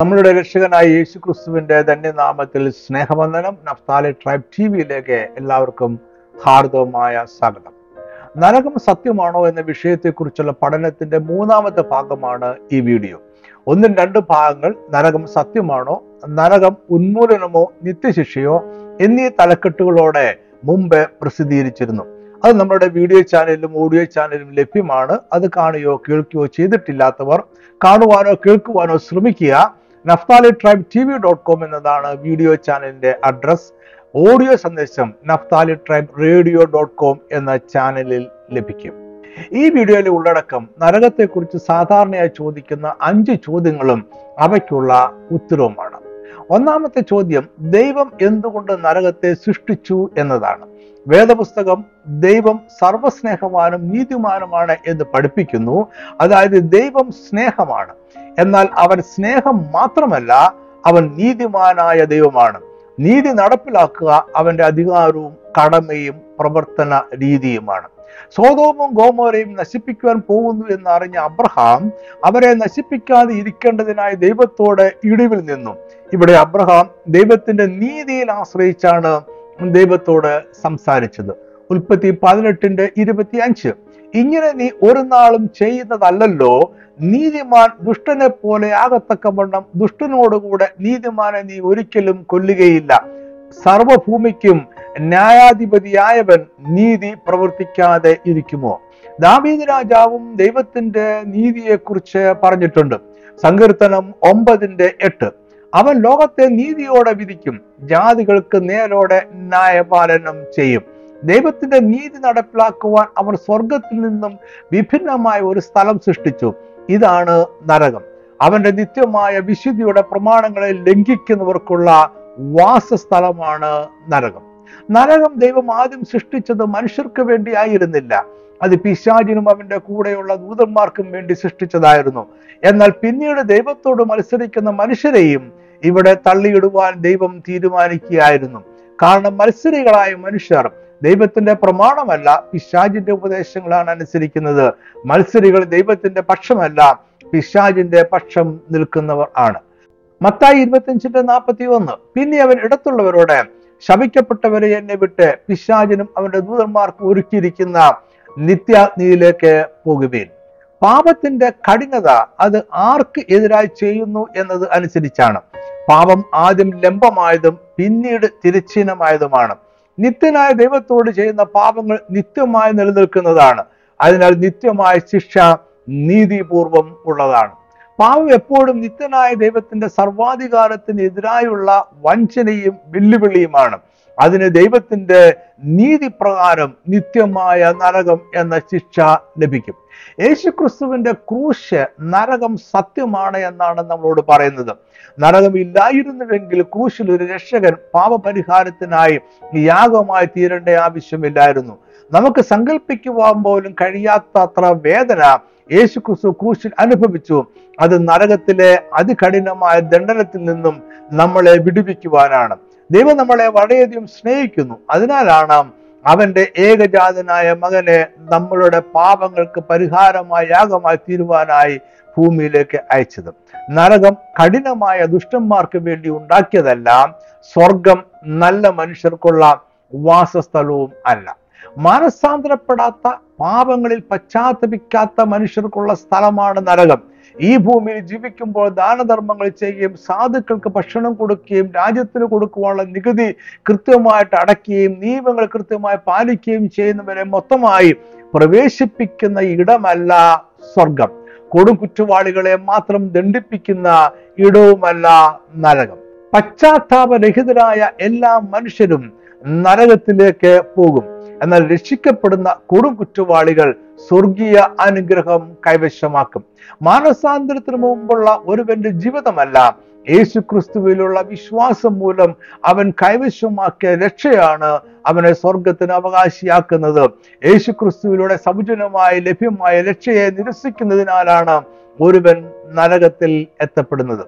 നമ്മളുടെ രക്ഷകനായ യേശു ക്രിസ്തുവിന്റെ ധന്യനാമത്തിൽ സ്നേഹവന്ദനം. നഫ്താലി ട്രൈബ് ടി വിയിലേക്ക് എല്ലാവർക്കും ഹാർദവമായ സ്വാഗതം. നരകം സത്യമാണോ എന്ന വിഷയത്തെക്കുറിച്ചുള്ള പഠനത്തിന്റെ മൂന്നാമത്തെ ഭാഗമാണ് ഈ വീഡിയോ. ഒന്നും രണ്ട് ഭാഗങ്ങൾ. നരകം സത്യമാണോ? നരകം ഉന്മൂലനമോ നിത്യശിക്ഷയോ? എന്നീ തലക്കെട്ടുകളോടെ മുമ്പ് പ്രസിദ്ധീകരിച്ചിരുന്നു. അത് നമ്മുടെ വീഡിയോ ചാനലിലും ഓഡിയോ ചാനലിലും ലഭ്യമാണ്. അത് കാണുകയോ കേൾക്കുകയോ ചെയ്തിട്ടില്ലാത്തവർ കാണുവാനോ കേൾക്കുവാനോ ശ്രമിക്കുക. Naphtali tribe T V dot com എന്നതാണ് വീഡിയോ ചാനലിന്റെ അഡ്രസ് ഓഡിയോ സന്ദേശം Naphtali tribe radio dot com എന്ന ചാനലിൽ ലഭിക്കും. ഈ വീഡിയോയിലെ ഉള്ളടക്കം നരകത്തെക്കുറിച്ച് സാധാരണയായി ചോദിക്കുന്ന അഞ്ച് ചോദ്യങ്ങളും അവയ്ക്കുള്ള ഉത്തരവുമാണ്. ഒന്നാമത്തെ ചോദ്യം ദൈവം എന്തുകൊണ്ട് നരകത്തെ സൃഷ്ടിച്ചു എന്നതാണ്. വേദപുസ്തകം ദൈവം സർവസ്നേഹവാനും നീതിമാനുമാണ് എന്ന് പഠിപ്പിക്കുന്നു. അതായത് ദൈവം സ്നേഹമാണ്. എന്നാൽ അവൻ സ്നേഹം മാത്രമല്ല അവൻ നീതിമാനായ ദൈവമാണ്. നീതി നടപ്പിലാക്കുക അവന്റെ അധികാരവും കടമയും പ്രവർത്തന രീതിയുമാണ്. സോതോമും ഗോമോരയും നശിപ്പിക്കുവാൻ പോകുന്നു എന്നറിഞ്ഞ അബ്രഹാം അവരെ നശിപ്പിക്കാതെ ഇരിക്കേണ്ടതിനായി ദൈവത്തോട് ഇടിവിൽ നിന്നു. ഇവിടെ അബ്രഹാം ദൈവത്തിന്റെ നീതിയിൽ ആശ്രയിച്ചാണ് ദൈവത്തോട് സംസാരിച്ചത്. ഉൽപ്പത്തി പതിനെട്ടിന്റെ ഇരുപത്തി അഞ്ച് ഇങ്ങനെ നീ ഒരു നാളും ചെയ്യുന്നതല്ലല്ലോ. നീതിമാൻ ദുഷ്ടനെ പോലെ ആകത്തക്കവണ്ണം ദുഷ്ടനോടുകൂടെ നീതിമാനെ നീ ഒരിക്കലും കൊല്ലുകയില്ല. സർവഭൂമിക്കും ന്യായാധിപതിയായവൻ നീതി പ്രവർത്തിക്കാതെ ഇരിക്കുമോ? ദാവീദ് രാജാവും ദൈവത്തിന്റെ നീതിയെക്കുറിച്ച് പറഞ്ഞിട്ടുണ്ട്. സങ്കീർത്തനം ഒമ്പതിന്റെ എട്ട്. അവൻ ലോകത്തെ നീതിയോടെ വിധിക്കും ജാതികൾക്ക് നേരോടെ ന്യായപാലനം ചെയ്യും. ദൈവത്തിന്റെ നീതി നടപ്പിലാക്കുവാൻ അവർ സ്വർഗത്തിൽ നിന്നും വിഭിന്നമായ ഒരു സ്ഥലം സൃഷ്ടിച്ചു. ഇതാണ് നരകം. അവന്റെ നിത്യമായ വിശുദ്ധിയുടെ പ്രമാണങ്ങളെ ലംഘിക്കുന്നവർക്കുള്ള വാസസ്ഥലമാണ് നരകം. നരകം ദൈവം ആദ്യം സൃഷ്ടിച്ചത് മനുഷ്യർക്ക് വേണ്ടി ആയിരുന്നില്ല അത് പിശാചിനും അവന്റെ കൂടെയുള്ള ദൂതന്മാർക്കും വേണ്ടി സൃഷ്ടിച്ചതായിരുന്നു. എന്നാൽ പിന്നീട് ദൈവത്തോട് മത്സരിക്കുന്ന മനുഷ്യരെയും ഇവിടെ തള്ളിയിടുവാൻ ദൈവം തീരുമാനിക്കുകയായിരുന്നു. കാരണം മത്സരികളായ മനുഷ്യർ ദൈവത്തിന്റെ പ്രമാണമല്ല പിശാജിന്റെ ഉപദേശങ്ങളാണ് അനുസരിക്കുന്നത്. മത്സരികൾ ദൈവത്തിന്റെ പക്ഷമല്ല പിശാജിന്റെ പക്ഷം നിൽക്കുന്നവർ ആണ്. മത്തായി ഇരുപത്തിയഞ്ചിന്റെ നാൽപ്പത്തി ഒന്ന് പിന്നെ അവൻ ഇടത്തുള്ളവരോട് ശപിക്കപ്പെട്ടവരെ എന്നെ വിട്ട് പിശാചനും അവന്റെ ദൂതന്മാർക്ക് ഒരുക്കിയിരിക്കുന്ന നിത്യാഗ്നിയിലേക്ക് പോകുവേൻ. പാപത്തിന്റെ കഠിനത അത് ആർക്ക് എതിരായി ചെയ്യുന്നു എന്നത് അനുസരിച്ചാണ്. പാപം ആദ്യം ലംബമായതും പിന്നീട് തിരച്ചീനമായതുമാണ് നിത്യനായ ദൈവത്തോട് ചെയ്യുന്ന പാപങ്ങൾ നിത്യമായി നിലനിൽക്കുന്നതാണ്. അതിനാൽ നിത്യമായ ശിക്ഷ നീതിപൂർവം ഉള്ളതാണ്. പാപം എപ്പോഴും നിത്യനായ ദൈവത്തിന്റെ സർവാധികാരത്തിന് എതിരായുള്ള വഞ്ചനയും വെല്ലുവിളിയുമാണ്. അതിന് ദൈവത്തിന്റെ നീതി പ്രകാരം നിത്യമായ നരകം എന്ന ശിക്ഷ ലഭിക്കും. യേശുക്രിസ്തുവിന്റെ ക്രൂശ് നരകം സത്യമാണ് എന്നാണ് നമ്മളോട് പറയുന്നത്. നരകം ഇല്ലായിരുന്നുവെങ്കിൽ ക്രൂശിൽ ഒരു രക്ഷകൻ പാപപരിഹാരത്തിനായി യാഗമായി തീരേണ്ട ആവശ്യമില്ലായിരുന്നു. നമുക്ക് സങ്കല്പിക്കുവാൻ പോലും കഴിയാത്തത്ര വേദന യേശു ക്രിസ്തു ക്രൂശിൽ അനുഭവിച്ചു. അത് നരകത്തിലെ അതികഠിനമായ ദണ്ഡനത്തിൽ നിന്നും നമ്മളെ വിടുവിക്കുവാനാണ്. ദൈവം നമ്മളെ വളരെയധികം സ്നേഹിക്കുന്നു. അതിനാലാണ് അവന്റെ ഏകജാതനായ മകനെ നമ്മളുടെ പാപങ്ങൾക്ക് പരിഹാരമായി യാഗമായി തീരുവാനായി ഭൂമിയിലേക്ക് അയച്ചത്. നരകം കഠിനമായ ദുഷ്ടന്മാർക്ക് വേണ്ടി ഉണ്ടാക്കിയതല്ല സ്വർഗം നല്ല മനുഷ്യർക്കുള്ള വാസസ്ഥലവും അല്ല. മാനസാന്തരപ്പെടാത്ത പാപങ്ങളിൽ പശ്ചാത്തപിക്കാത്ത മനുഷ്യർക്കുള്ള സ്ഥലമാണ് നരകം. ഈ ഭൂമിയിൽ ജീവിക്കുമ്പോൾ ദാനധർമ്മങ്ങൾ ചെയ്യുകയും സാധുക്കൾക്ക് ഭക്ഷണം കൊടുക്കുകയും രാജ്യത്തിന് കൊടുക്കുവാനുള്ള നികുതി കൃത്യമായിട്ട് അടയ്ക്കുകയും നിയമങ്ങൾ കൃത്യമായി പാലിക്കുകയും ചെയ്യുന്നവരെ മൊത്തമായി പ്രവേശിപ്പിക്കുന്ന ഇടമല്ല സ്വർഗം കൊടും കുറ്റവാളികളെ മാത്രം ദണ്ഡിപ്പിക്കുന്ന ഇടവുമല്ല നരകം. പശ്ചാത്താപരഹിതരായ എല്ലാ മനുഷ്യരും നരകത്തിലേക്ക് പോകും. എന്നാൽ രക്ഷിക്കപ്പെടുന്ന കൊടും കുറ്റവാളികൾ സ്വർഗീയ അനുഗ്രഹം കൈവശമാക്കും. മാനസാന്തരത്തിന് മുമ്പുള്ള ഒരുവന്റെ ജീവിതമല്ല യേശു ക്രിസ്തുവിലുള്ള വിശ്വാസം മൂലം അവൻ കൈവശമാക്കിയ രക്ഷയാണ് അവനെ സ്വർഗത്തിന് അവകാശിയാക്കുന്നത്. യേശു ക്രിസ്തുവിലൂടെ സൗജന്യമായി ലഭ്യമായ രക്ഷയെ നിരസിക്കുന്നതിനാലാണ് ഒരുവൻ നരകത്തിൽ എത്തപ്പെടുന്നത്.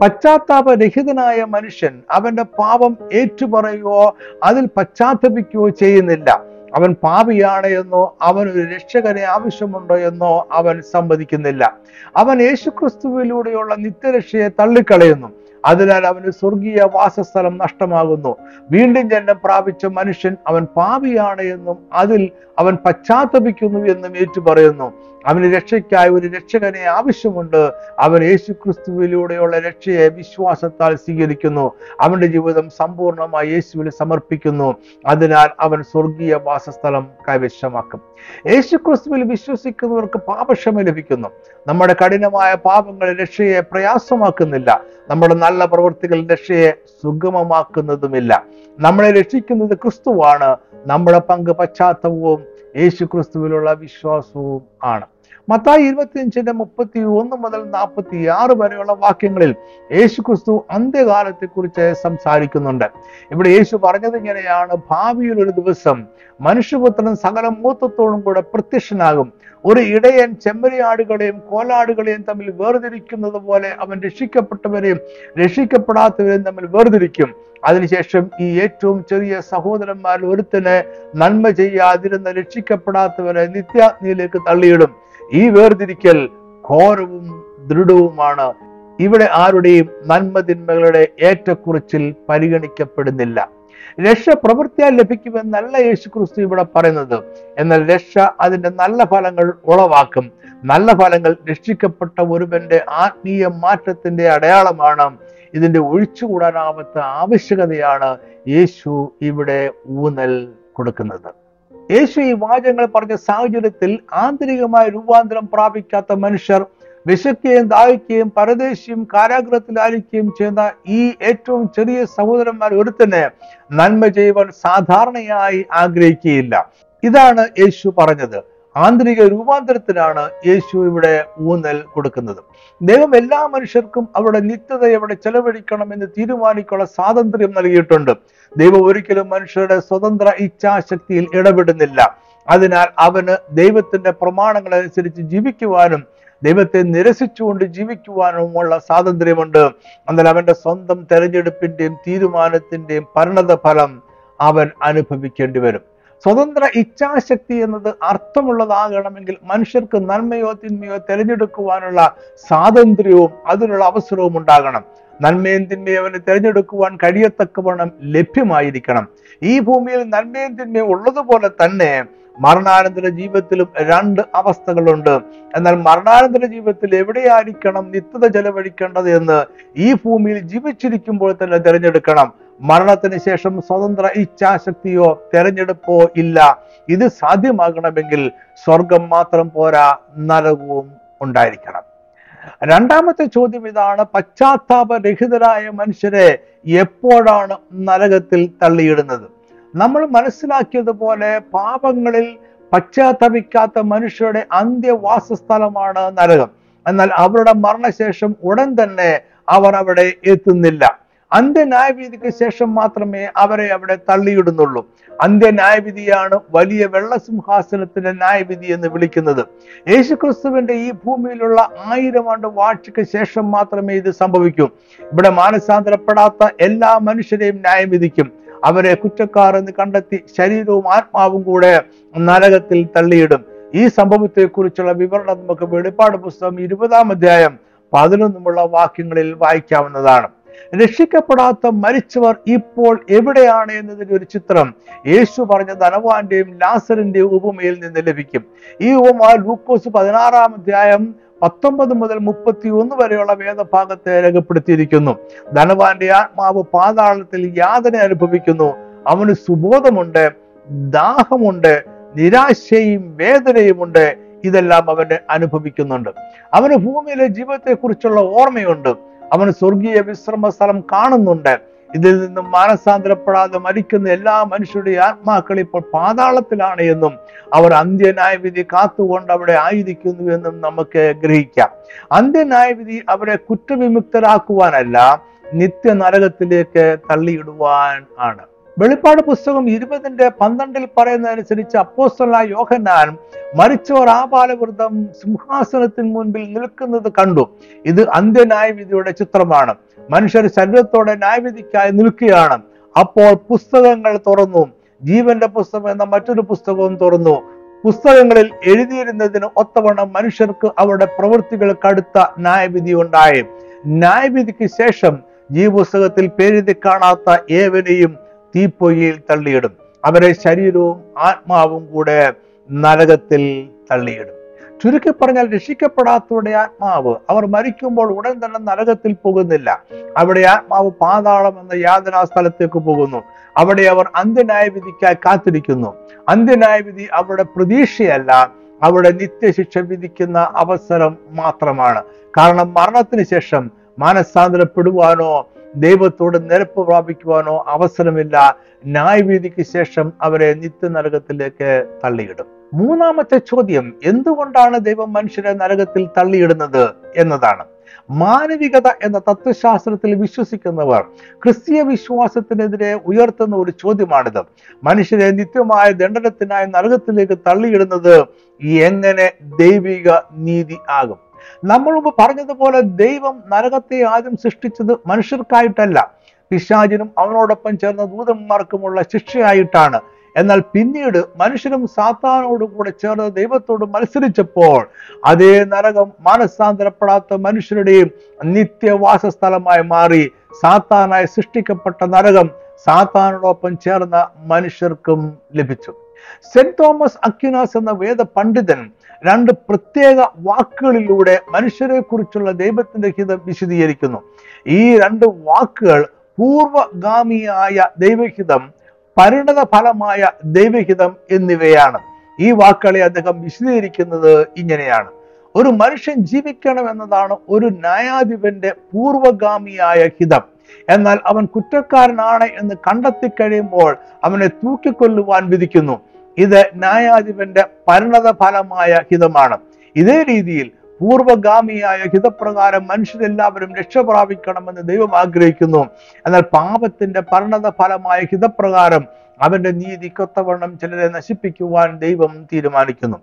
പശ്ചാത്താപരഹിതനായ മനുഷ്യൻ അവന്റെ പാപം ഏറ്റുപറയുകയോ അതിൽ പശ്ചാത്തപിക്കുകയോ ചെയ്യുന്നില്ല. അവൻ പാപിയാണ് എന്നോ അവൻ ഒരു രക്ഷകനെ ആവശ്യമുണ്ടോ എന്നോ അവൻ സമ്മതിക്കുന്നില്ല. അവൻ യേശുക്രിസ്തുവിലൂടെയുള്ള നിത്യരക്ഷയെ തള്ളിക്കളയുന്നു. അതിനാൽ അവന് സ്വർഗീയ വാസസ്ഥലം നഷ്ടമാകുന്നു. വീണ്ടും ജന്മം പ്രാപിച്ച മനുഷ്യൻ അവൻ പാപിയാണ് എന്നും അതിൽ അവൻ പശ്ചാത്തപിക്കുന്നു എന്നും ഏറ്റുപറയുന്നു. അവന് രക്ഷയ്ക്കായി ഒരു രക്ഷകനെ ആവശ്യമുണ്ട്. അവൻ യേശു ക്രിസ്തുവിലൂടെയുള്ള രക്ഷയെ വിശ്വാസത്താൽ സ്വീകരിക്കുന്നു. അവന്റെ ജീവിതം സമ്പൂർണമായി യേശുവിൽ സമർപ്പിക്കുന്നു. അതിനാൽ അവൻ സ്വർഗീയ വാസസ്ഥലം കൈവശമാക്കും. യേശു ക്രിസ്തുവിൽ വിശ്വസിക്കുന്നവർക്ക് പാപക്ഷമ ലഭിക്കുന്നു. നമ്മുടെ കഠിനമായ പാപങ്ങൾ രക്ഷയെ പ്രയാസമാക്കുന്നില്ല. നമ്മുടെ നല്ല പ്രവൃത്തികൾ രക്ഷയെ സുഗമമാക്കുന്നതുമില്ല. നമ്മളെ രക്ഷിക്കുന്നത് ക്രിസ്തുവാണ്. നമ്മുടെ പങ്ക് പശ്ചാത്തലവും യേശു ക്രിസ്തുവിലുള്ള വിശ്വാസവും ആണ്. മത്തായി ഇരുപത്തിയഞ്ചിന്റെ മുപ്പത്തി ഒന്ന് മുതൽ നാൽപ്പത്തി ആറ് വരെയുള്ള വാക്യങ്ങളിൽ യേശു ക്രിസ്തു അന്ത്യകാലത്തെ കുറിച്ച് സംസാരിക്കുന്നുണ്ട്. ഇവിടെ യേശു പറഞ്ഞത് ഇങ്ങനെയാണ്. ഭാവിയിൽ ഒരു ദിവസം മനുഷ്യപുത്രൻ സകല മൂത്തത്തോടും കൂടെ പ്രത്യക്ഷനാകും. ഒരു ഇടയൻ ചെമ്മരിയാടുകളെയും കോലാടുകളെയും തമ്മിൽ വേർതിരിക്കുന്നത് പോലെ അവൻ രക്ഷിക്കപ്പെട്ടവരെയും രക്ഷിക്കപ്പെടാത്തവരെയും തമ്മിൽ വേർതിരിക്കും. അതിനുശേഷം ഈ ഏറ്റവും ചെറിയ സഹോദരന്മാരിൽ ഒരുത്തന് നന്മ ചെയ്യാതിരുന്ന രക്ഷിക്കപ്പെടാത്തവരെ നിത്യാഗ്നിയിലേക്ക് തള്ളിയിടും. ഈ വേർതിരിക്കൽ ഘോരവും ദൃഢവുമാണ്. ഇവിടെ ആരുടെയും നന്മതിന്മകളുടെ ഏറ്റക്കുറിച്ചിൽ പരിഗണിക്കപ്പെടുന്നില്ല. രക്ഷ പ്രവൃത്തിയാൽ ലഭിക്കുമെന്നല്ല യേശു ക്രിസ്തു ഇവിടെ പറയുന്നത്. എന്നാൽ രക്ഷ അതിന്റെ നല്ല ഫലങ്ങൾ ഉളവാക്കും. നല്ല ഫലങ്ങൾ രക്ഷിക്കപ്പെട്ട ഒരുവന്റെ ആത്മീയ മാറ്റത്തിന്റെ അടയാളമാണ്. ഇതിന്റെ ഒഴിച്ചുകൂടാനാവാത്ത ആവശ്യകതയാണ് യേശു ഇവിടെ ഊന്നൽ കൊടുക്കുന്നത്. യേശു ഈ വാചകങ്ങൾ പറഞ്ഞ സാഹചര്യത്തിൽ ആന്തരികമായ രൂപാന്തരം പ്രാപിക്കാത്ത മനുഷ്യർ വിശക്കുകയും ദാഹിക്കുകയും പരദേശിയും കാരാഗ്രഹത്തിലായിരിക്കുകയും ചെയ്യുന്ന ഈ ഏറ്റവും ചെറിയ സഹോദരന്മാർ ഒരുത്തന് നന്മ ചെയ്യുവാൻ സാധാരണയായി ആഗ്രഹിക്കുകയില്ല. ഇതാണ് യേശു പറഞ്ഞത്. ആന്തരിക രൂപാന്തരത്തിനാണ് യേശു ഇവിടെ ഊന്നൽ കൊടുക്കുന്നത്. ദൈവം എല്ലാ മനുഷ്യർക്കും അവരുടെ നിത്യത എവിടെ ചെലവഴിക്കണം എന്ന് തീരുമാനിക്കാനുള്ള സ്വാതന്ത്ര്യം നൽകിയിട്ടുണ്ട്. ദൈവം ഒരിക്കലും മനുഷ്യരുടെ സ്വതന്ത്ര ഇച്ഛാശക്തിയിൽ ഇടപെടുന്നില്ല. അതിനാൽ അവന് ദൈവത്തിന്റെ പ്രമാണങ്ങൾ അനുസരിച്ച് ജീവിക്കുവാനും ദൈവത്തെ നിരസിച്ചുകൊണ്ട് ജീവിക്കുവാനുമുള്ള സ്വാതന്ത്ര്യമുണ്ട്. എന്നാൽ അവന്റെ സ്വന്തം തെരഞ്ഞെടുപ്പിന്റെയും തീരുമാനത്തിന്റെയും പരിണത ഫലം അവൻ അനുഭവിക്കേണ്ടി വരും. സ്വതന്ത്ര ഇച്ഛാശക്തി എന്നത് അർത്ഥമുള്ളതാകണമെങ്കിൽ മനുഷ്യർക്ക് നന്മയോ തിന്മയോ തിരഞ്ഞെടുക്കുവാനുള്ള സ്വാതന്ത്ര്യവും അതിനുള്ള അവസരവും ഉണ്ടാകണം. നന്മയും തിന്മയും അവന് തിരഞ്ഞെടുക്കുവാൻ കഴിയത്തക്കവണ്ണം ലഭ്യമായിരിക്കണം. ഈ ഭൂമിയിൽ നന്മയും തിന്മയും ഉള്ളതുപോലെ തന്നെ മരണാനന്തര ജീവിതത്തിലും രണ്ട് അവസ്ഥകളുണ്ട്. എന്നാൽ മരണാനന്തര ജീവിതത്തിൽ എവിടെയായിരിക്കണം നിത്യത ചെലവഴിക്കേണ്ടത് എന്ന് ഈ ഭൂമിയിൽ ജീവിച്ചിരിക്കുമ്പോൾ തന്നെ തിരഞ്ഞെടുക്കണം. മരണത്തിന് ശേഷം സ്വതന്ത്ര ഇച്ഛാശക്തിയോ തെരഞ്ഞെടുപ്പോ ഇല്ല. ഇത് സാധ്യമാകണമെങ്കിൽ സ്വർഗം മാത്രം പോരാ നരകവും ഉണ്ടായിരിക്കണം. രണ്ടാമത്തെ ചോദ്യം ഇതാണ് പശ്ചാത്താപരഹിതരായ മനുഷ്യരെ എപ്പോഴാണ് നരകത്തിൽ തള്ളിയിടുന്നത്? നമ്മൾ മനസ്സിലാക്കിയതുപോലെ പാപങ്ങളിൽ പശ്ചാത്തപിക്കാത്ത മനുഷ്യരുടെ അന്ത്യവാസസ്ഥലമാണ് നരകം. എന്നാൽ അവരുടെ മരണശേഷം ഉടൻ തന്നെ അവർ അവിടെ എത്തുന്നില്ല. അന്ത്യന്യായവിധിക്ക് ശേഷം മാത്രമേ അവരെ അവിടെ തള്ളിയിടുന്നുള്ളൂ. അന്ത്യന്യായവിധിയാണ് വലിയ വെള്ളസിംഹാസനത്തിന്റെ ന്യായവിധി എന്ന് വിളിക്കുന്നത്. യേശുക്രിസ്തുവിന്റെ ഈ ഭൂമിയിലുള്ള ആയിരം ആണ്ട് വാഴ്ചയ്ക്ക് ശേഷം മാത്രമേ ഇത് സംഭവിക്കൂ. ഇവിടെ മാനസാന്തരപ്പെടാത്ത എല്ലാ മനുഷ്യരെയും ന്യായം വിധിക്കും. അവരെ കുറ്റക്കാർ എന്ന് കണ്ടെത്തി ശരീരവും ആത്മാവും കൂടെ നരകത്തിൽ തള്ളിയിടും. ഈ സംഭവത്തെക്കുറിച്ചുള്ള വിവരണം നമുക്ക് വെളിപ്പാട് പുസ്തകം ഇരുപതാം അധ്യായം പതിനൊന്നുമുള്ള വാക്യങ്ങളിൽ വായിക്കാവുന്നതാണ്. രക്ഷിക്കപ്പെടാത്ത മരിച്ചവർ ഇപ്പോൾ എവിടെയാണ് എന്നതിന്റെ ഒരു ചിത്രം. യേശു പറഞ്ഞ ധനവാന്റെയും ലാസറിന്റെയും ഉപമയിൽ നിന്ന് ലഭിക്കും. ഈ ഉപമ ലൂക്കോസ് പതിനാറാം അധ്യായം പത്തൊമ്പത് മുതൽ മുപ്പത്തി ഒന്ന് വരെയുള്ള വേദഭാഗത്തെ രേഖപ്പെടുത്തിയിരിക്കുന്നു. ധനവാന്റെ ആത്മാവ് പാതാളത്തിൽ യാതന അനുഭവിക്കുന്നു. അവന് സുബോധമുണ്ട് ദാഹമുണ്ട് നിരാശയും വേദനയുമുണ്ട്. ഇതെല്ലാം അവന് അനുഭവിക്കുന്നുണ്ട്. അവന് ഭൂമിയിലെ ജീവിതത്തെക്കുറിച്ചുള്ള ഓർമ്മയുണ്ട്. അവന് സ്വർഗീയ വിശ്രമ സ്ഥലം കാണുന്നുണ്ട്. ഇതിൽ നിന്നും മാനസാന്തരപ്പെടാതെ മരിക്കുന്ന എല്ലാ മനുഷ്യരുടെ ആത്മാക്കൾ ഇപ്പോൾ പാതാളത്തിലാണ് എന്നും അവർ അന്ത്യനായ വിധി കാത്തുകൊണ്ട് അവിടെ ആയിരിക്കുന്നു എന്നും നമുക്ക് ഗ്രഹിക്കാം. അന്ത്യനായ വിധി അവരെ കുറ്റവിമുക്തരാക്കുവാനല്ല നിത്യ നരകത്തിലേക്ക് തള്ളിയിടുവാൻ ആണ്. വെളിപ്പാട് പുസ്തകം ഇരുപതിന്റെ പന്ത്രണ്ടിൽ പറയുന്നതനുസരിച്ച് അപ്പോസ്തലനായ യോഹന്നാൻ മരിച്ചവർ ആപാലവൃതം സിംഹാസനത്തിന് മുൻപിൽ നിൽക്കുന്നത് കണ്ടു. ഇത് അന്ത്യന്യായവിധിയുടെ ചിത്രമാണ്. മനുഷ്യർ ശരീരത്തോടെ ന്യായവിധിക്കായി നിൽക്കുകയാണ്. അപ്പോൾ പുസ്തകങ്ങൾ തുറന്നു. ജീവന്റെ പുസ്തകം എന്ന മറ്റൊരു പുസ്തകവും തുറന്നു. പുസ്തകങ്ങളിൽ എഴുതിയിരുന്നതിന് ഒത്തവണ്ണം മനുഷ്യർക്ക് അവരുടെ പ്രവൃത്തികൾക്ക് അടുത്ത ന്യായവിധി ഉണ്ടായി. ന്യായവിധിക്ക് ശേഷം ജീവപുസ്തകത്തിൽ പുസ്തകത്തിൽ പേരെഴുതി കാണാത്ത ഏവനെയും തീപ്പൊയ്യിൽ തള്ളിയിടും. അവരെ ശരീരവും ആത്മാവും കൂടെ നരകത്തിൽ തള്ളിയിടും. ചുരുക്കി പറഞ്ഞാൽ രക്ഷിക്കപ്പെടാത്തവരുടെ ആത്മാവ്. അവർ മരിക്കുമ്പോൾ ഉടൻ തന്നെ നരകത്തിൽ പോകുന്നില്ല. അവിടെ ആത്മാവ് പാതാളം എന്ന യാതനാ സ്ഥലത്തേക്ക് പോകുന്നു. അവിടെ അവർ അന്ത്യനായ വിധിക്കായി കാത്തിരിക്കുന്നു. അന്ത്യനായ വിധി അവരുടെ പ്രതീക്ഷയല്ല. അവിടെ നിത്യശിക്ഷ വിധിക്കുന്ന അവസരം മാത്രമാണ്. കാരണം മരണത്തിന് ശേഷം മാനസാന്തരപ്പെടുവാനോ ദൈവത്തോട് നിരപ്പ് പ്രാപിക്കുവാനോ അവസരമില്ല. ന്യായവീതിക്ക് ശേഷം അവരെ നിത്യനരകത്തിലേക്ക് തള്ളിയിടും. മൂന്നാമത്തെ ചോദ്യം എന്തുകൊണ്ടാണ് ദൈവം മനുഷ്യരെ നരകത്തിൽ തള്ളിയിടുന്നത് എന്നതാണ്. മാനവികത എന്ന തത്വശാസ്ത്രത്തിൽ വിശ്വസിക്കുന്നവർ ക്രിസ്തീയ വിശ്വാസത്തിനെതിരെ ഉയർത്തുന്ന ഒരു ചോദ്യമാണിത്. മനുഷ്യരെ നിത്യമായ ദണ്ഡനത്തിനായി നരകത്തിലേക്ക് തള്ളിയിടുന്നത് എങ്ങനെ ദൈവിക നീതി ആകും? നമ്മൾ മുമ്പ് പറഞ്ഞതുപോലെ ദൈവം നരകത്തെ ആദ്യം സൃഷ്ടിച്ചത് മനുഷ്യർക്കായിട്ടല്ല. പിശാചിനും അവനോടൊപ്പം ചേർന്ന ദൂതന്മാർക്കുമുള്ള ശിക്ഷയായിട്ടാണ്. എന്നാൽ പിന്നീട് മനുഷ്യരും സാത്താനോടും കൂടെ ചേർന്ന് ദൈവത്തോട് മത്സരിച്ചപ്പോൾ അതേ നരകം മാനസാന്തരപ്പെടാത്ത മനുഷ്യരുടെയും നിത്യവാസസ്ഥലമായി മാറി സാത്താനായി സൃഷ്ടിക്കപ്പെട്ട നരകം സാത്താനോടൊപ്പം ചേർന്ന മനുഷ്യർക്കും ലഭിച്ചു. സെന്റ് തോമസ് അക്യുനാസ് എന്ന വേദ പണ്ഡിതൻ രണ്ട് പ്രത്യേക വാക്കുകളിലൂടെ മനുഷ്യരെ കുറിച്ചുള്ള ദൈവത്തിന്റെ ഹിതം വിശദീകരിക്കുന്നു. ഈ രണ്ട് വാക്കുകൾ പൂർവഗാമിയായ ദൈവഹിതം പരിണത ഫലമായ ദൈവഹിതം എന്നിവയാണ്. ഈ വാക്കുകളെ അദ്ദേഹം വിശദീകരിക്കുന്നത് ഇങ്ങനെയാണ്. ഒരു മനുഷ്യൻ ജീവിക്കണം എന്നതാണ് ഒരു ന്യായാധിപന്റെ പൂർവഗാമിയായ ഹിതം. എന്നാൽ അവൻ കുറ്റക്കാരനാണ് എന്ന് കണ്ടെത്തി കഴിയുമ്പോൾ അവനെ തൂക്കിക്കൊല്ലുവാൻ വിധിക്കുന്നു. ഇത് ന്യായാധിപന്റെ പരിണത ഫലമായ ഹിതമാണ്. ഇതേ രീതിയിൽ പൂർവഗാമിയായ ഹിതപ്രകാരം മനുഷ്യരെല്ലാവരും രക്ഷ പ്രാപിക്കണമെന്ന് ദൈവം ആഗ്രഹിക്കുന്നു. എന്നാൽ പാപത്തിന്റെ പരിണത ഫലമായ ഹിതപ്രകാരം അവന്റെ നീതി കൊത്തവണ്ണം ചിലരെ നശിപ്പിക്കുവാൻ ദൈവം തീരുമാനിക്കുന്നു.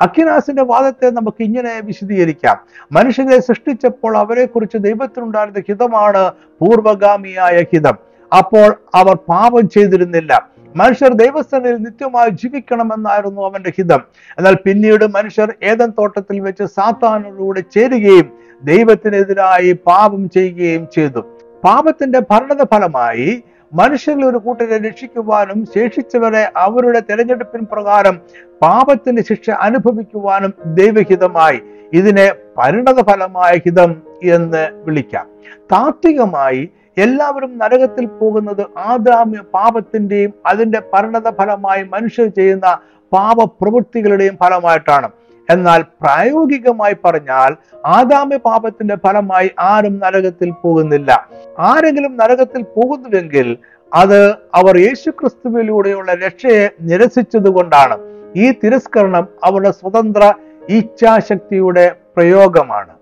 അക്കിനാസിന്റെ വാദത്തെ നമുക്ക് ഇങ്ങനെ വിശദീകരിക്കാം. മനുഷ്യരെ സൃഷ്ടിച്ചപ്പോൾ അവരെക്കുറിച്ച് ദൈവത്തിനുണ്ടായിരുന്ന ഹിതമാണ് പൂർവഗാമിയായ ഹിതം. അപ്പോൾ അവർ പാപം ചെയ്തിരുന്നില്ല. മനുഷ്യർ ദൈവസ്ഥനിൽ നിത്യമായി ജീവിക്കണമെന്നായിരുന്നു അവന്റെ ഹിതം. എന്നാൽ പിന്നീട് മനുഷ്യർ ഏതൻ തോട്ടത്തിൽ വെച്ച് സാത്താനോടുകൂടെ ചേരുകയും ദൈവത്തിനെതിരായി പാപം ചെയ്യുകയും ചെയ്തു. പാപത്തിന്റെ ഭരണത ഫലമായി മനുഷ്യരിൽ ഒരു കൂട്ടരെ രക്ഷിക്കുവാനും ശേഷിച്ചവരെ അവരുടെ തിരഞ്ഞെടുപ്പിന് പ്രകാരം പാപത്തിന്റെ ശിക്ഷ അനുഭവിക്കുവാനും ദൈവഹിതമായി. ഇതിനെ പരിണത ഫലമായ ഹിതം എന്ന് വിളിക്കാം. താത്വികമായി എല്ലാവരും നരകത്തിൽ പോകുന്നത് ആദാമ്യ പാപത്തിന്റെയും അതിന്റെ പരിണത ഫലമായി മനുഷ്യർ ചെയ്യുന്ന പാപപ്രവൃത്തികളുടെയും ഫലമായിട്ടാണ്. എന്നാൽ പ്രായോഗികമായി പറഞ്ഞാൽ ആദാമ്യ പാപത്തിന്റെ ഫലമായി ആരും നരകത്തിൽ പോകുന്നില്ല. ആരെങ്കിലും നരകത്തിൽ പോകുന്നുവെങ്കിൽ അത് അവർ യേശുക്രിസ്തുവിലൂടെയുള്ള രക്ഷയെ നിരസിച്ചത് കൊണ്ടാണ് ഈ തിരസ്കരണം അവരുടെ സ്വതന്ത്ര ഇച്ഛാശക്തിയുടെ പ്രയോഗമാണ്.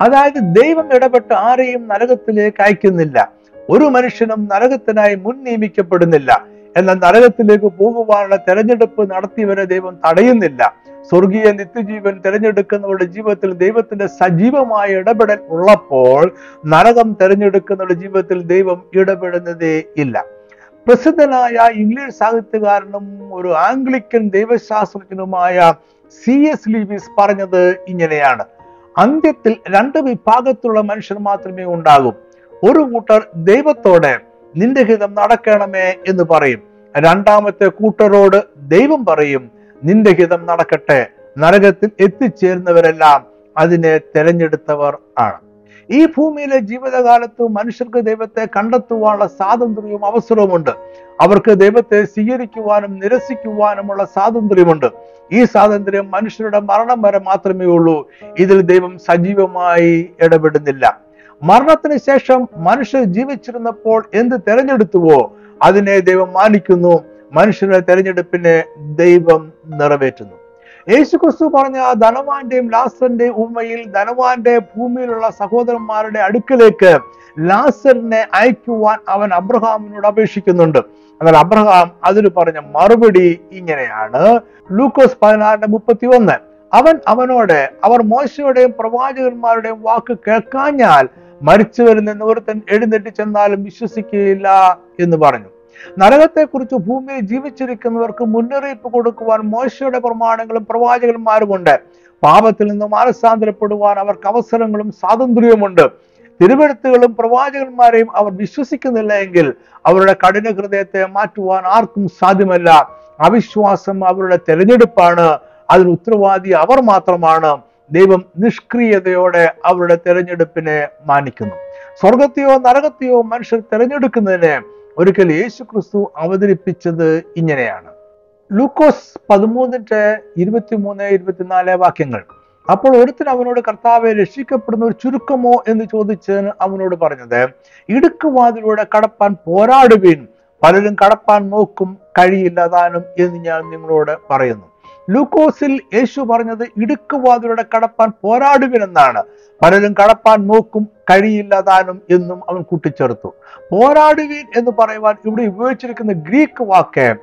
അതായത് ദൈവം ഇടപെട്ട് ആരെയും നരകത്തിലേക്ക് അയക്കുന്നില്ല. ഒരു മനുഷ്യനും നരകത്തിനായി മുൻ നിയമിക്കപ്പെടുന്നില്ല. എന്നാൽ നരകത്തിലേക്ക് പോകുവാനുള്ള തെരഞ്ഞെടുപ്പ് നടത്തിയവരെ ദൈവം തടയുന്നില്ല. സ്വർഗീയ നിത്യജീവൻ തിരഞ്ഞെടുക്കുന്നവരുടെ ജീവിതത്തിൽ ദൈവത്തിന്റെ സജീവമായ ഇടപെടൽ ഉള്ളപ്പോൾ നരകം തിരഞ്ഞെടുക്കുന്നവരുടെ ജീവിതത്തിൽ ദൈവം ഇടപെടുന്നതേ ഇല്ല. പ്രസിദ്ധനായ ഇംഗ്ലീഷ് സാഹിത്യകാരനും ഒരു ആംഗ്ലിക്കൻ ദൈവശാസ്ത്രജ്ഞനുമായ സി എസ് ലീവിസ് പറഞ്ഞത് ഇങ്ങനെയാണ്. അന്ത്യത്തിൽ രണ്ട് വിഭാഗത്തിലുള്ള മനുഷ്യർ മാത്രമേ ഉണ്ടാകൂ. ഒരു കൂട്ടർ ദൈവത്തോടെ നിന്റെ ഹിതം നടക്കണമേ എന്ന് പറയും. രണ്ടാമത്തെ കൂട്ടരോട് ദൈവം പറയും നിന്റെ ഹിതം നടക്കട്ടെ. നരകത്തിൽ എത്തിച്ചേരുന്നവരെല്ലാം അതിനെ തെരഞ്ഞെടുത്തവർ ആണ്. ഈ ഭൂമിയിലെ ജീവിതകാലത്ത് മനുഷ്യർക്ക് ദൈവത്തെ കണ്ടെത്തുവാനുള്ള സ്വാതന്ത്ര്യവും അവസരവുമുണ്ട്. അവർക്ക് ദൈവത്തെ സ്വീകരിക്കുവാനും നിരസിക്കുവാനുമുള്ള സ്വാതന്ത്ര്യമുണ്ട്. ഈ സ്വാതന്ത്ര്യം മനുഷ്യരുടെ മരണം വരെ മാത്രമേ ഉള്ളൂ. ഇതിൽ ദൈവം സജീവമായി ഇടപെടുന്നില്ല. മരണത്തിന് ശേഷം മനുഷ്യർ ജീവിച്ചിരുന്നപ്പോൾ എന്ത് തെരഞ്ഞെടുത്തുവോ അതിനെ ദൈവം മാനിക്കുന്നു. മനുഷ്യരുടെ തെരഞ്ഞെടുപ്പിനെ ദൈവം നിറവേറ്റുന്നു. യേശുക്രിസ്തു പറഞ്ഞ ധനവാന്റെയും ലാസറിന്റെയും ഉമ്മയിൽ ധനവാന്റെ ഭൂമിയിലുള്ള സഹോദരന്മാരുടെ അടുക്കലേക്ക് ലാസറിനെ അയക്കുവാൻ അവൻ അബ്രഹാമിനോട് അപേക്ഷിക്കുന്നുണ്ട്. എന്നാൽ അബ്രഹാം അതിന് പറഞ്ഞ മറുപടി ഇങ്ങനെയാണ്. ലൂക്കോസ് പതിനാറിന്റെ മുപ്പത്തി ഒന്ന് അവൻ അവനോട് അവർ മോശയുടെയും പ്രവാചകന്മാരുടെയും വാക്ക് കേൾക്കാഞ്ഞാൽ മരിച്ചവരിൽ നിന്ന് ഒരുത്തൻ എഴുന്നേറ്റ് ചെന്നാലും വിശ്വസിക്കുകയില്ല എന്ന് പറഞ്ഞു. നരകത്തെക്കുറിച്ച് ഭൂമിയിൽ ജീവിച്ചിരിക്കുന്നവർക്ക് മുന്നറിയിപ്പ് കൊടുക്കുവാൻ മോശയുടെ പ്രമാണങ്ങളും പ്രവാചകന്മാരുമുണ്ട് പാപത്തിൽ നിന്ന് മാനസാന്തരപ്പെടുവാൻ അവർക്ക് അവസരങ്ങളും സ്വാതന്ത്ര്യവുമുണ്ട്. തിരുവെടുത്തുകളും പ്രവാചകന്മാരെയും അവർ വിശ്വസിക്കുന്നില്ല എങ്കിൽ അവരുടെ കഠിന ഹൃദയത്തെ മാറ്റുവാൻ ആർക്കും സാധ്യമല്ല. അവിശ്വാസം അവരുടെ തെരഞ്ഞെടുപ്പാണ്. അതിന് ഉത്തരവാദി അവർ മാത്രമാണ്. ദൈവം നിഷ്ക്രിയതയോടെ അവരുടെ തെരഞ്ഞെടുപ്പിനെ മാനിക്കുന്നു. സ്വർഗത്തെയോ നരകത്തെയോ മനുഷ്യർ തിരഞ്ഞെടുക്കുന്നതിന് ഒരിക്കൽ യേശു ക്രിസ്തു അവതരിപ്പിച്ചത് ഇങ്ങനെയാണ്. ലൂക്കോസ് പതിമൂന്നിന്റെ ഇരുപത്തിമൂന്ന് ഇരുപത്തിനാല് വാക്യങ്ങൾ. അപ്പോൾ ഒരുത്തൻ അവനോട് കർത്താവെ രക്ഷിക്കപ്പെടുന്ന ഒരു ചുരുക്കമോ? എന്ന് ചോദിച്ചതിന് അവനോട് പറഞ്ഞത് ഇടുക്കുവാതിലൂടെ കടപ്പാൻ പോരാടുവീൻ. പലരും കടപ്പാൻ നോക്കും കഴിയില്ലതാനും എന്ന് ഞാൻ നിങ്ങളോട് പറയുന്നു. ലൂക്കോസിൽ യേശു പറഞ്ഞത് ഇടുക്കുവാതിലൂടെ കടപ്പാൻ പോരാടുവിനെന്നാണ്. പലരും കടപ്പാൻ നോക്കും കഴിയില്ല താനും എന്നും അവൻ കൂട്ടിച്ചേർത്തു. പോരാടുവീൻ എന്ന് പറയുവാൻ ഇവിടെ ഉപയോഗിച്ചിരിക്കുന്ന ഗ്രീക്ക് വാക്ക്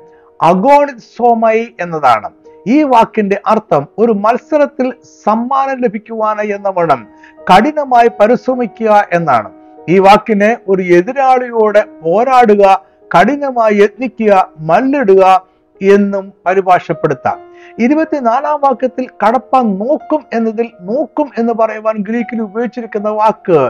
അഗോണിസോമൈ എന്നതാണ്. ഈ വാക്കിന്റെ അർത്ഥം ഒരു മത്സരത്തിൽ സമ്മാനം ലഭിക്കുവാൻ എന്ന വണ്ണം കഠിനമായി പരിശ്രമിക്കുക എന്നാണ്. ഈ വാക്കിനെ ഒരു എതിരാളിയോട് പോരാടുക കഠിനമായി യത്നിക്കുക മല്ലിടുക എന്നും പരിഭാഷപ്പെടുത്താം. ഇരുപത്തിനാലാം വാക്യത്തിൽ കടപ്പാൻ നോക്കും എന്നതിൽ നോക്കും എന്ന് പറയുവാൻ ഗ്രീക്കിൽ ഉപയോഗിച്ചിരിക്കുന്ന വാക്ക്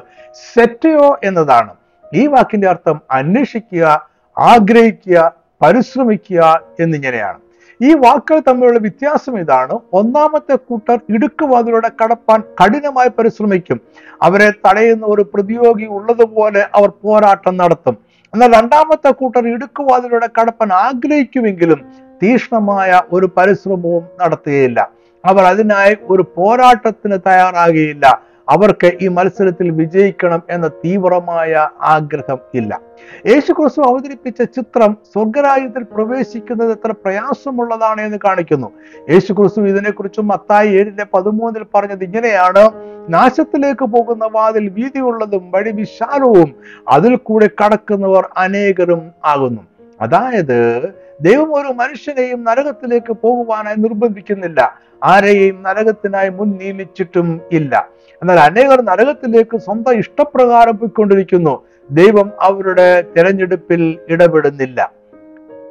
സെറ്റയോ എന്നതാണ്. ഈ വാക്കിന്റെ അർത്ഥം അന്വേഷിക്കുക ആഗ്രഹിക്കുക പരിശ്രമിക്കുക എന്നിങ്ങനെയാണ്. ഈ വാക്കുകൾ തമ്മിലുള്ള വ്യത്യാസം ഇതാണ്. ഒന്നാമത്തെ കൂട്ടർ ഇടുക്കുവാതിലൂടെ കടപ്പാൻ കഠിനമായി പരിശ്രമിക്കും. അവരെ തടയുന്ന ഒരു പ്രതിയോഗി ഉള്ളതുപോലെ അവർ പോരാട്ടം നടത്തും. എന്നാൽ രണ്ടാമത്തെ കൂട്ടർ ഇടുക്കുവാതിലൂടെ കടപ്പാൻ ആഗ്രഹിക്കുമെങ്കിലും തീക്ഷ്ണമായ ഒരു പരിശ്രമവും നടത്തുകയില്ല. അവർ അതിനായി ഒരു പോരാട്ടത്തിന് തയ്യാറാകുകയില്ല. അവർക്ക് ഈ മത്സരത്തിൽ വിജയിക്കണം എന്ന തീവ്രമായ ആഗ്രഹം ഇല്ല. യേശു ക്രിസ്തു അവതരിപ്പിച്ച ചിത്രം സ്വർഗരാജ്യത്തിൽ പ്രവേശിക്കുന്നത് എത്ര പ്രയാസമുള്ളതാണ് എന്ന് കാണിക്കുന്നു. യേശു ക്രിസ്തു ഇതിനെക്കുറിച്ച് മത്തായി ഏഴിന്റെ പതിമൂന്നിൽ പറഞ്ഞത് ഇങ്ങനെയാണ്. നാശത്തിലേക്ക് പോകുന്ന വാതിൽ വീതിയുള്ളതും വഴി വിശാലവും അതിൽ കൂടെ കടക്കുന്നവർ അനേകരും ആകുന്നു. അതായത് ദൈവം ഒരു മനുഷ്യനെയും നരകത്തിലേക്ക് പോകുവാനായി നിർബന്ധിക്കുന്നില്ല. ആരെയും നരകത്തിനായി മുൻ നിയമിച്ചിട്ടും ഇല്ല. എന്നാൽ അനേകർ നരകത്തിലേക്ക് സ്വന്തം ഇഷ്ടപ്രകാരം പോയിക്കൊണ്ടിരിക്കുന്നു. ദൈവം അവരുടെ തിരഞ്ഞെടുപ്പിൽ ഇടപെടുന്നില്ല.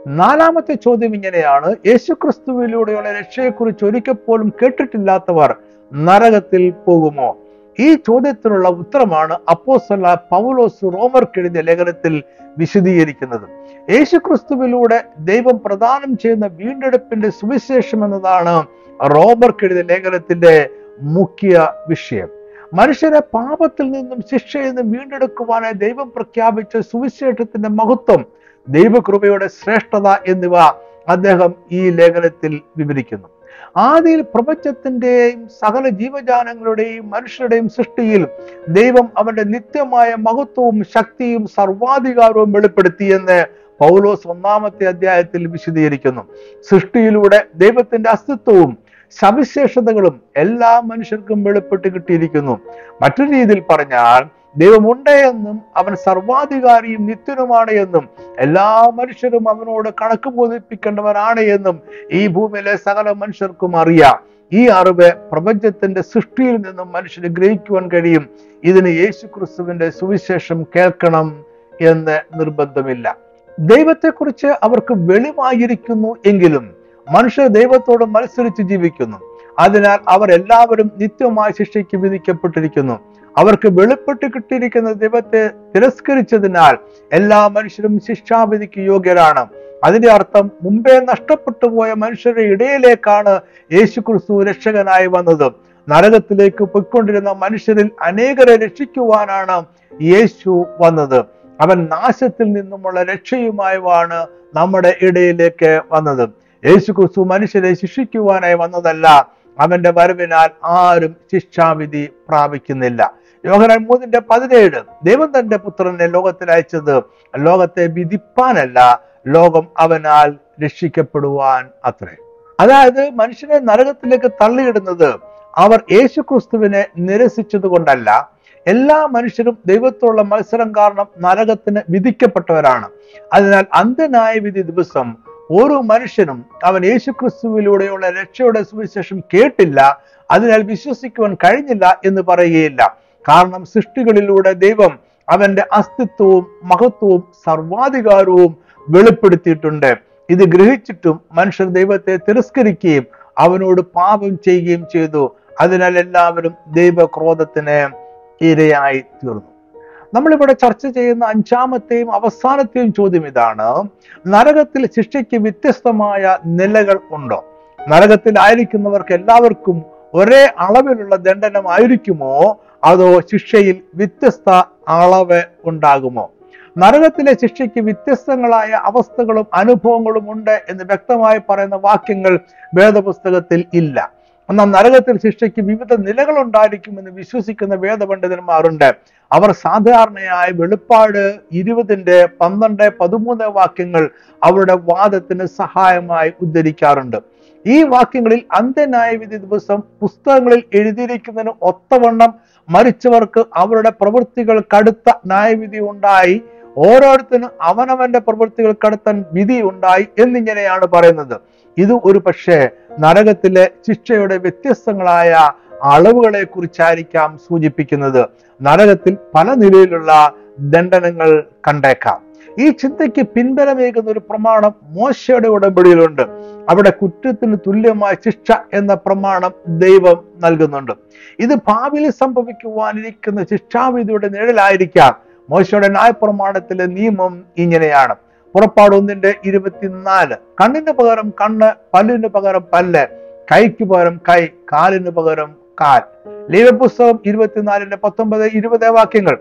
നാലാമത്തെ ചോദ്യം ഇങ്ങനെയാണ്. യേശുക്രിസ്തുവിലൂടെയുള്ള രക്ഷയെക്കുറിച്ച് ഒരിക്കൽ പോലും കേട്ടിട്ടില്ലാത്തവർ നരകത്തിൽ പോകുമോ? ഈ ചോദ്യത്തിനുള്ള ഉത്തരമാണ് അപ്പോസ്തല പൗലോസ് റോമർക്കെഴുതിയ ലേഖനത്തിൽ വിശദീകരിക്കുന്നത്. യേശുക്രിസ്തുവിലൂടെ ദൈവം പ്രദാനം ചെയ്യുന്ന വീണ്ടെടുപ്പിന്റെ സുവിശേഷം എന്നതാണ് റോമർക്കെഴുതിയ ലേഖനത്തിന്റെ മുഖ്യ വിഷയം. മനുഷ്യരെ പാപത്തിൽ നിന്നും ശിക്ഷയിൽ നിന്നും വീണ്ടെടുക്കുവാനായി ദൈവം പ്രഖ്യാപിച്ച സുവിശേഷത്തിന്റെ മഹത്വം ദൈവകൃപയുടെ ശ്രേഷ്ഠത എന്നിവ അദ്ദേഹം ഈ ലേഖനത്തിൽ വിവരിക്കുന്നു. ആദിയിൽ പ്രപഞ്ചത്തിന്റെയും സകല ജീവജാലങ്ങളുടെയും മനുഷ്യരുടെയും സൃഷ്ടിയിൽ ദൈവം അവന്റെ നിത്യമായ മഹത്വവും ശക്തിയും സർവാധികാരവും വെളിപ്പെടുത്തിയെന്ന് പൗലോസ് ഒന്നാമത്തെ അധ്യായത്തിൽ വിശദീകരിക്കുന്നു. സൃഷ്ടിയിലൂടെ ദൈവത്തിന്റെ അസ്തിത്വവും സവിശേഷതകളും എല്ലാ മനുഷ്യർക്കും വെളിപ്പെട്ട് കിട്ടിയിരിക്കുന്നു. മറ്റൊരു രീതിയിൽ പറഞ്ഞാൽ ദൈവമുണ്ട് എന്നും അവൻ സർവാധികാരിയും നിത്യനുമാണ് എന്നും എല്ലാ മനുഷ്യരും അവനോട് കണക്ക് ബോധിപ്പിക്കേണ്ടവരാണ് എന്നും ഈ ഭൂമിയിലെ സകല മനുഷ്യർക്കും അറിയാം. ഈ അറിവ് പ്രപഞ്ചത്തിന്റെ സൃഷ്ടിയിൽ നിന്നും മനുഷ്യന് ഗ്രഹിക്കുവാൻ കഴിയും. ഇതിന് യേശു ക്രിസ്തുവിന്റെ സുവിശേഷം കേൾക്കണം എന്ന് നിർബന്ധമില്ല. ദൈവത്തെക്കുറിച്ച് അവർക്ക് വെളിവായിരിക്കുന്നു എങ്കിലും മനുഷ്യർ ദൈവത്തോട് മത്സരിച്ച് ജീവിക്കുന്നു. അതിനാൽ അവരെല്ലാവരും നിത്യമായ ശിക്ഷയ്ക്ക് വിധിക്കപ്പെട്ടിരിക്കുന്നു. അവർക്ക് വെളിപ്പെട്ട് കിട്ടിയിരിക്കുന്ന ദൈവത്തെ തിരസ്കരിച്ചതിനാൽ എല്ലാ മനുഷ്യരും ശിക്ഷാവിധിക്ക് യോഗ്യരാണ്. അതിന്റെ അർത്ഥം മുമ്പേ നഷ്ടപ്പെട്ടു പോയ മനുഷ്യരുടെ ഇടയിലേക്കാണ് യേശു ക്രിസ്തു രക്ഷകനായി വന്നത്. നരകത്തിലേക്ക് പൊയ്ക്കൊണ്ടിരുന്ന മനുഷ്യരിൽ അനേകരെ രക്ഷിക്കുവാനാണ് യേശു വന്നത്. അവൻ നാശത്തിൽ നിന്നുമുള്ള രക്ഷയുമായുമാണ് നമ്മുടെ ഇടയിലേക്ക് വന്നത്. യേശു ക്രിസ്തു മനുഷ്യരെ ശിക്ഷിക്കുവാനായി വന്നതല്ല അവന്റെ വരവിനാൽ ആരും ശിക്ഷാവിധി പ്രാപിക്കുന്നില്ല. യോഹനാൻ മൂന്നിന്റെ പതിനേഴ്. ദൈവം തന്റെ പുത്രനെ ലോകത്തിൽ അയച്ചത് ലോകത്തെ വിധിപ്പാനല്ല ലോകം അവനാൽ രക്ഷിക്കപ്പെടുവാൻ അത്രേ. അതായത് മനുഷ്യനെ നരകത്തിലേക്ക് തള്ളിയിടുന്നത് അവർ യേശു ക്രിസ്തുവിനെ നിരസിച്ചത് കൊണ്ടല്ല എല്ലാ മനുഷ്യരും ദൈവത്തോടുള്ള മത്സരം കാരണം നരകത്തിന് വിധിക്കപ്പെട്ടവരാണ്. അതിനാൽ അന്ത്യനായ വിധി ദിവസം ഓരോ മനുഷ്യനും അവൻ യേശുക്രിസ്തുവിലൂടെയുള്ള രക്ഷയുടെ സുവിശേഷം കേട്ടില്ല അതിനാൽ വിശ്വസിക്കുവാൻ കഴിഞ്ഞില്ല എന്ന് പറയുകയില്ല. കാരണം സൃഷ്ടികളിലൂടെ ദൈവം അവന്റെ അസ്തിത്വവും മഹത്വവും സർവാധികാരവും വെളിപ്പെടുത്തിയിട്ടുണ്ട്. ഇത് ഗ്രഹിച്ചിട്ടും മനുഷ്യർ ദൈവത്തെ തിരസ്കരിക്കുകയും അവനോട് പാപം ചെയ്യുകയും ചെയ്തു. അതിനാൽ എല്ലാവരും ദൈവക്രോധത്തിന് ഇരയായി തീർന്നു. നമ്മളിവിടെ ചർച്ച ചെയ്യുന്ന അഞ്ചാമത്തെയും അവസാനത്തെയും ചോദ്യം ഇതാണ്. നരകത്തിൽ ശിക്ഷയ്ക്ക് വ്യത്യസ്തമായ നിലകൾ ഉണ്ടോ? നരകത്തിൽ ആയിരിക്കുന്നവർക്ക് എല്ലാവർക്കും ഒരേ അളവിലുള്ള ദണ്ഡനമായിരിക്കുമോ? അതോ ശിക്ഷയിൽ വ്യത്യസ്ത അളവ് ഉണ്ടാകുമോ? നരകത്തിലെ ശിക്ഷയ്ക്ക് വ്യത്യസ്തങ്ങളായ അവസ്ഥകളും അനുഭവങ്ങളും ഉണ്ട് എന്ന് വ്യക്തമായി പറയുന്ന വാക്യങ്ങൾ വേദപുസ്തകത്തിൽ ഇല്ല. എന്നാൽ നരകത്തിൽ ശിക്ഷയ്ക്ക് വിവിധ എന്ന് വിശ്വസിക്കുന്ന വേദപണ്ഡിതന്മാരുണ്ട്. അവർ സാധാരണയായി വെളിപ്പാട് ഇരുപതിന്റെ പന്ത്രണ്ട് പതിമൂന്ന് വാക്യങ്ങൾ അവരുടെ വാദത്തിന് സഹായമായി ഉദ്ധരിക്കാറുണ്ട്. ഈ വാക്യങ്ങളിൽ അന്ത്യന്യായവിധി ദിവസം പുസ്തകങ്ങളിൽ എഴുതിയിരിക്കുന്നതിന് ഒത്തവണ്ണം മരിച്ചവർക്ക് അവരുടെ പ്രവൃത്തികൾ കടുത്ത ന്യായവിധി ഉണ്ടായി. ഓരോരുത്തരും അവനവന്റെ പ്രവൃത്തികൾ കടത്താൻ വിധി ഉണ്ടായി എന്നിങ്ങനെയാണ് പറയുന്നത്. ഇത് ഒരു പക്ഷേ നരകത്തിലെ ശിക്ഷയുടെ വ്യത്യസ്തങ്ങളായ അളവുകളെ കുറിച്ചായിരിക്കാം സൂചിപ്പിക്കുന്നത്. നരകത്തിൽ പല നിലയിലുള്ള ദണ്ഡനങ്ങൾ കണ്ടേക്കാം. ഈ ചിന്തയ്ക്ക് പിൻബലമേകുന്ന ഒരു പ്രമാണം മോശയുടെ ഉടമ്പടിയിലുണ്ട്. അവിടെ കുറ്റത്തിന് തുല്യമായ ശിക്ഷ എന്ന പ്രമാണം ദൈവം നൽകുന്നുണ്ട്. ഇത് ഭാവിയിൽ സംഭവിക്കുവാനിരിക്കുന്ന ശിക്ഷാവിധിയുടെ നിഴലായിരിക്കാം. മോശയുടെ ന്യായപ്രമാണത്തിലെ നിയമം ഇങ്ങനെയാണ്. പുറപ്പാട് ഒന്നിന്റെ ഇരുപത്തിനാല്. കണ്ണിന് പകരം കണ്ണ് പല്ലിന് പകരം പല്ല് കൈക്ക് പകരം കൈ കാലിന് പകരം കാൽ. ലീവപുസ്തകം ഇരുപത്തിനാലിന്റെ പത്തൊമ്പത് ഇരുപത് വാക്യങ്ങൾ.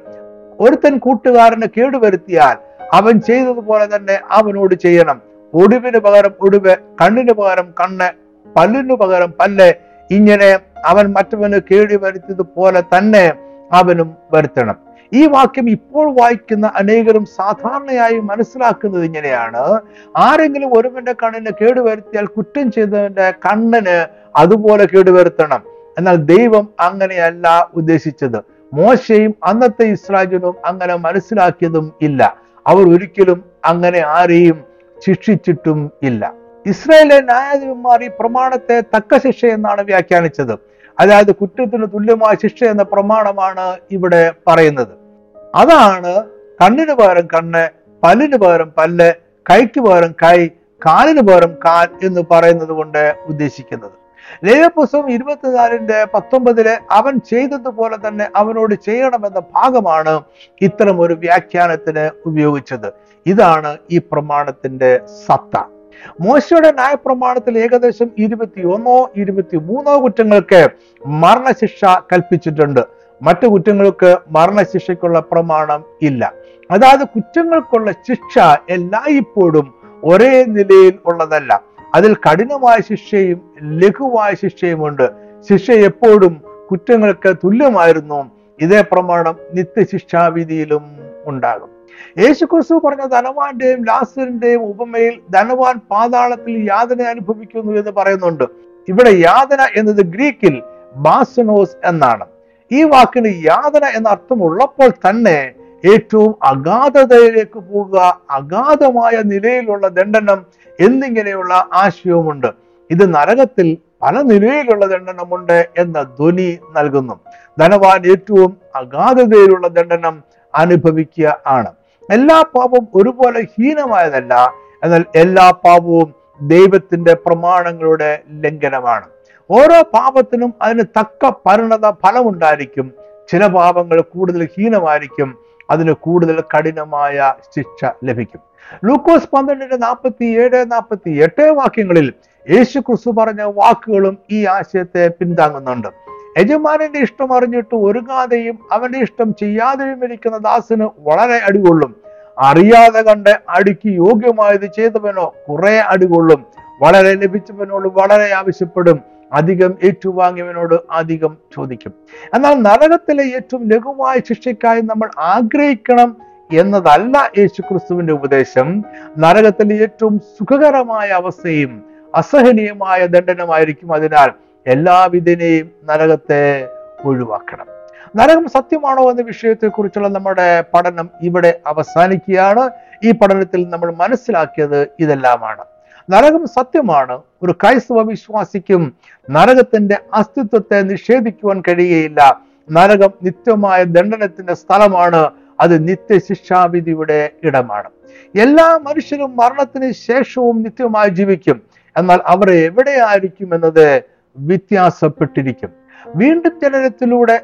ഒരുത്തൻ കൂട്ടുകാരന് കേടുവരുത്തിയാൽ അവൻ ചെയ്തതുപോലെ തന്നെ അവനോട് ചെയ്യണം. ഒടുവിന് പകരം ഒടുവ് കണ്ണിന് പകരം കണ്ണ് പല്ലിന് പകരം പല്ല്. ഇങ്ങനെ അവൻ മറ്റവന് കേടി വരുത്തിയതുപോലെ തന്നെ അവനും വരുത്തണം. ഈ വാക്യം ഇപ്പോൾ വായിക്കുന്ന അനേകരും സാധാരണയായി മനസ്സിലാക്കുന്നത് ഇങ്ങനെയാണ്. ആരെങ്കിലും ഒരുവന്റെ കണ്ണിന് കേടുവരുത്തിയാൽ കുറ്റം ചെയ്തവന്റെ കണ്ണിന് അതുപോലെ കേടുവരുത്തണം. എന്നാൽ ദൈവം അങ്ങനെയല്ല ഉദ്ദേശിച്ചത്. മോശയും അന്നത്തെ ഇസ്രായേലും അങ്ങനെ മനസ്സിലാക്കിയതും ഇല്ല. അവർ ഒരിക്കലും അങ്ങനെ ആരെയും ശിക്ഷിച്ചിട്ടും ഇല്ല. ഇസ്രായേലിലെ ന്യായാധിപന്മാർ ഈ പ്രമാണത്തെ തക്ക ശിക്ഷ എന്നാണ് വ്യാഖ്യാനിച്ചത്. അതായത് കുറ്റത്തിന് തുല്യമായ ശിക്ഷ എന്ന പ്രമാണമാണ് ഇവിടെ പറയുന്നത്. അതാണ് കണ്ണിന് പകരം കണ്ണ് പല്ലിന് പകരം പല്ല് കൈക്ക് പകരം കൈ കാലിന് പകരം കാൽ എന്ന് പറയുന്നത് കൊണ്ട് ഉദ്ദേശിക്കുന്നത്. ലേവപുസ്തകം ഇരുപത്തിനാലിന്റെ പത്തൊമ്പതിലെ അവൻ ചെയ്തതുപോലെ തന്നെ അവനോട് ചെയ്യണമെന്ന ഭാഗമാണ് ഇത്തരം ഒരു വ്യാഖ്യാനത്തിന് ഉപയോഗിച്ചത്. ഇതാണ് ഈ പ്രമാണത്തിന്റെ സത്ത. മോശയുടെ ന്യായപ്രമാണത്തിൽ ഏകദേശം ഇരുപത്തിയൊന്നോ ഇരുപത്തി മൂന്നോ കുറ്റങ്ങൾക്ക് മരണശിക്ഷ കൽപ്പിച്ചിട്ടുണ്ട്. മറ്റു കുറ്റങ്ങൾക്ക് മരണശിക്ഷയ്ക്കുള്ള പ്രമാണം ഇല്ല. അതായത് കുറ്റങ്ങൾക്കുള്ള ശിക്ഷ എല്ലായ്പ്പോഴും ഒരേ നിലയിൽ ഉള്ളതല്ല. അതിൽ കഠിനമായ ശിക്ഷയും ലഘുവായ ശിക്ഷയുമുണ്ട്. ശിക്ഷ എപ്പോഴും കുറ്റങ്ങൾക്ക് തുല്യമായിരുന്നു. ഇതേ പ്രമാണം നിത്യശിക്ഷാവിധിയിലും ഉണ്ടാകും. യേശുക്രിസ്തു പറഞ്ഞ ധനവാന്റെയും ലാസറിന്റെയും ഉപമയിൽ ധനവാൻ പാതാളത്തിൽ യാതന അനുഭവിക്കുന്നു എന്ന് പറയുന്നുണ്ട്. ഇവിടെ യാതന എന്നത് ഗ്രീക്കിൽ ബാസനോസ് എന്നാണ്. ഈ വാക്കിന് യാതന എന്ന അർത്ഥമുള്ളപ്പോൾ തന്നെ ഏറ്റവും അഗാധതയിലേക്ക് പോകുക അഗാധമായ നിലയിലുള്ള ദണ്ഡനം എന്നിങ്ങനെയുള്ള ആശയവുമുണ്ട്. ഇത് നരകത്തിൽ പല നിലയിലുള്ള ദണ്ഡനമുണ്ട് എന്ന ധ്വനി നൽകുന്നു. ധനവാൻ ഏറ്റവും അഗാധതയിലുള്ള ദണ്ഡനം അനുഭവിക്കുക ആണ്. എല്ലാ പാപവും ഒരുപോലെ ഹീനമായതല്ല എന്നാൽ എല്ലാ പാപവും ദൈവത്തിന്റെ പ്രമാണങ്ങളുടെ ലംഘനമാണ്. ഓരോ പാപത്തിനും അതിന് തക്ക പരിണത ഫലമുണ്ടായിരിക്കും. ചില പാപങ്ങൾ കൂടുതൽ ഹീനമായിരിക്കും അതിന് കൂടുതൽ കഠിനമായ ശിക്ഷ ലഭിക്കും. ലൂക്കോസ് പന്ത്രണ്ടിന്റെ നാൽപ്പത്തി ഏഴ് നാൽപ്പത്തി എട്ട് വാക്യങ്ങളിൽ യേശു ക്രിസ്തു പറഞ്ഞ വാക്കുകളും ഈ ആശയത്തെ പിന്താങ്ങുന്നുണ്ട്. യജമാനന്റെ ഇഷ്ടം അറിഞ്ഞിട്ട് ഒരുങ്ങാതെയും അവന്റെ ഇഷ്ടം ചെയ്യാതെയും ഇരിക്കുന്ന ദാസിന് വളരെ അടികൊള്ളും. അറിയാതെ കണ്ട് അടിക്ക് യോഗ്യമായത് ചെയ്തവനോ കുറെ അടികൊള്ളും. വളരെ ലഭിച്ചവനോട് വളരെ ആവശ്യപ്പെടും. അധികം ഏറ്റുവാങ്ങിയവനോട് അധികം ചോദിക്കും. എന്നാൽ നരകത്തിലെ ഏറ്റവും ലഘുവായ ശിക്ഷയ്ക്കായി നമ്മൾ ആഗ്രഹിക്കണം എന്നതല്ല യേശുക്രിസ്തുവിന്റെ ഉപദേശം. നരകത്തിലെ ഏറ്റവും സുഖകരമായ അവസ്ഥയും അസഹനീയമായ ദണ്ഡനമായിരിക്കും അതിനാൽ എല്ലാവിധനെയും നരകത്തെ ഒഴിവാക്കണം. നരകം സത്യമാണോ എന്ന വിഷയത്തെക്കുറിച്ചുള്ള നമ്മുടെ പഠനം ഇവിടെ അവസാനിക്കുകയാണ്. ഈ പഠനത്തിൽ നമ്മൾ മനസ്സിലാക്കിയത് ഇതെല്ലാമാണ്. നരകം സത്യമാണ്. ഒരു ക്രൈസ്തവ വിശ്വാസിക്കും നരകത്തിന്റെ അസ്തിത്വത്തെ നിഷേധിക്കുവാൻ കഴിയുകയില്ല നരകം നിത്യമായ ദണ്ഡനത്തിന്റെ സ്ഥലമാണ്. അത് നിത്യശിക്ഷാവിധിയുടെ ഇടമാണ്. എല്ലാ മനുഷ്യരും മരണത്തിന് ശേഷവും നിത്യമായി ജീവിക്കും. എന്നാൽ അവർ എവിടെയായിരിക്കും എന്നത് വ്യത്യാസപ്പെട്ടിരിക്കും. വീണ്ടും ജനനത്തിലൂടെ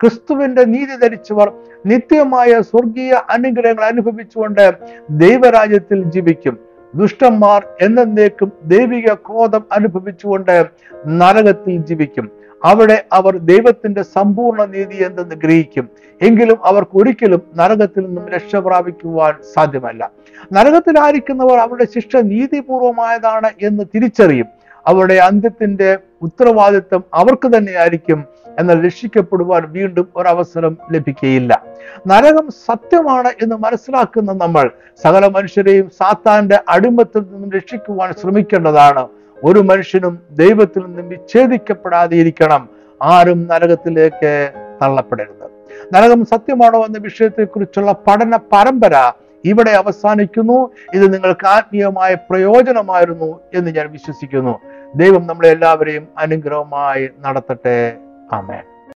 ക്രിസ്തുവിന്റെ നീതി ധരിച്ചവർ നിത്യമായ സ്വർഗീയ അനുഗ്രഹങ്ങൾ അനുഭവിച്ചുകൊണ്ട് ദൈവരാജ്യത്തിൽ ജീവിക്കും. ദുഷ്ടന്മാർ എന്നേക്കും ദൈവിക ക്രോധം അനുഭവിച്ചുകൊണ്ട് നരകത്തിൽ ജീവിക്കും. അവിടെ അവർ ദൈവത്തിന്റെ സമ്പൂർണ നീതി എന്തെന്ന് ഗ്രഹിക്കും. എങ്കിലും അവർക്ക് ഒരിക്കലും നരകത്തിൽ നിന്നും രക്ഷ പ്രാപിക്കുവാൻ സാധ്യമല്ല. നരകത്തിലായിരിക്കുന്നവർ അവരുടെ ശിക്ഷ നീതിപൂർവമായതാണ് എന്ന് തിരിച്ചറിയും. അവരുടെ അന്ത്യത്തിന്റെ ഉത്തരവാദിത്വം അവർക്ക് തന്നെയായിരിക്കും എന്നാൽ രക്ഷിക്കപ്പെടുവാൻ വീണ്ടും ഒരവസരം ലഭിക്കുകയില്ല നരകം സത്യമാണ് എന്ന് മനസ്സിലാക്കുന്ന നമ്മൾ സകല മനുഷ്യരെയും സാത്താന്റെ അടിമത്തിൽ നിന്നും രക്ഷിക്കുവാൻ ശ്രമിക്കേണ്ടതാണ്. ഒരു മനുഷ്യനും ദൈവത്തിൽ നിന്നും വിച്ഛേദിക്കപ്പെടാതെ ഇരിക്കണം ആരും നരകത്തിലേക്ക് തള്ളപ്പെടരുത്. നരകം സത്യമാണോ എന്ന വിഷയത്തെക്കുറിച്ചുള്ള പഠന പരമ്പര ഇവിടെ അവസാനിക്കുന്നു. ഇത് നിങ്ങൾക്ക് ആത്മീയമായ പ്രയോജനമായിരുന്നു എന്ന് ഞാൻ വിശ്വസിക്കുന്നു. ദൈവം നമ്മളെ എല്ലാവരെയും അനുഗ്രഹമായി നടത്തട്ടെ. ആമേൻ.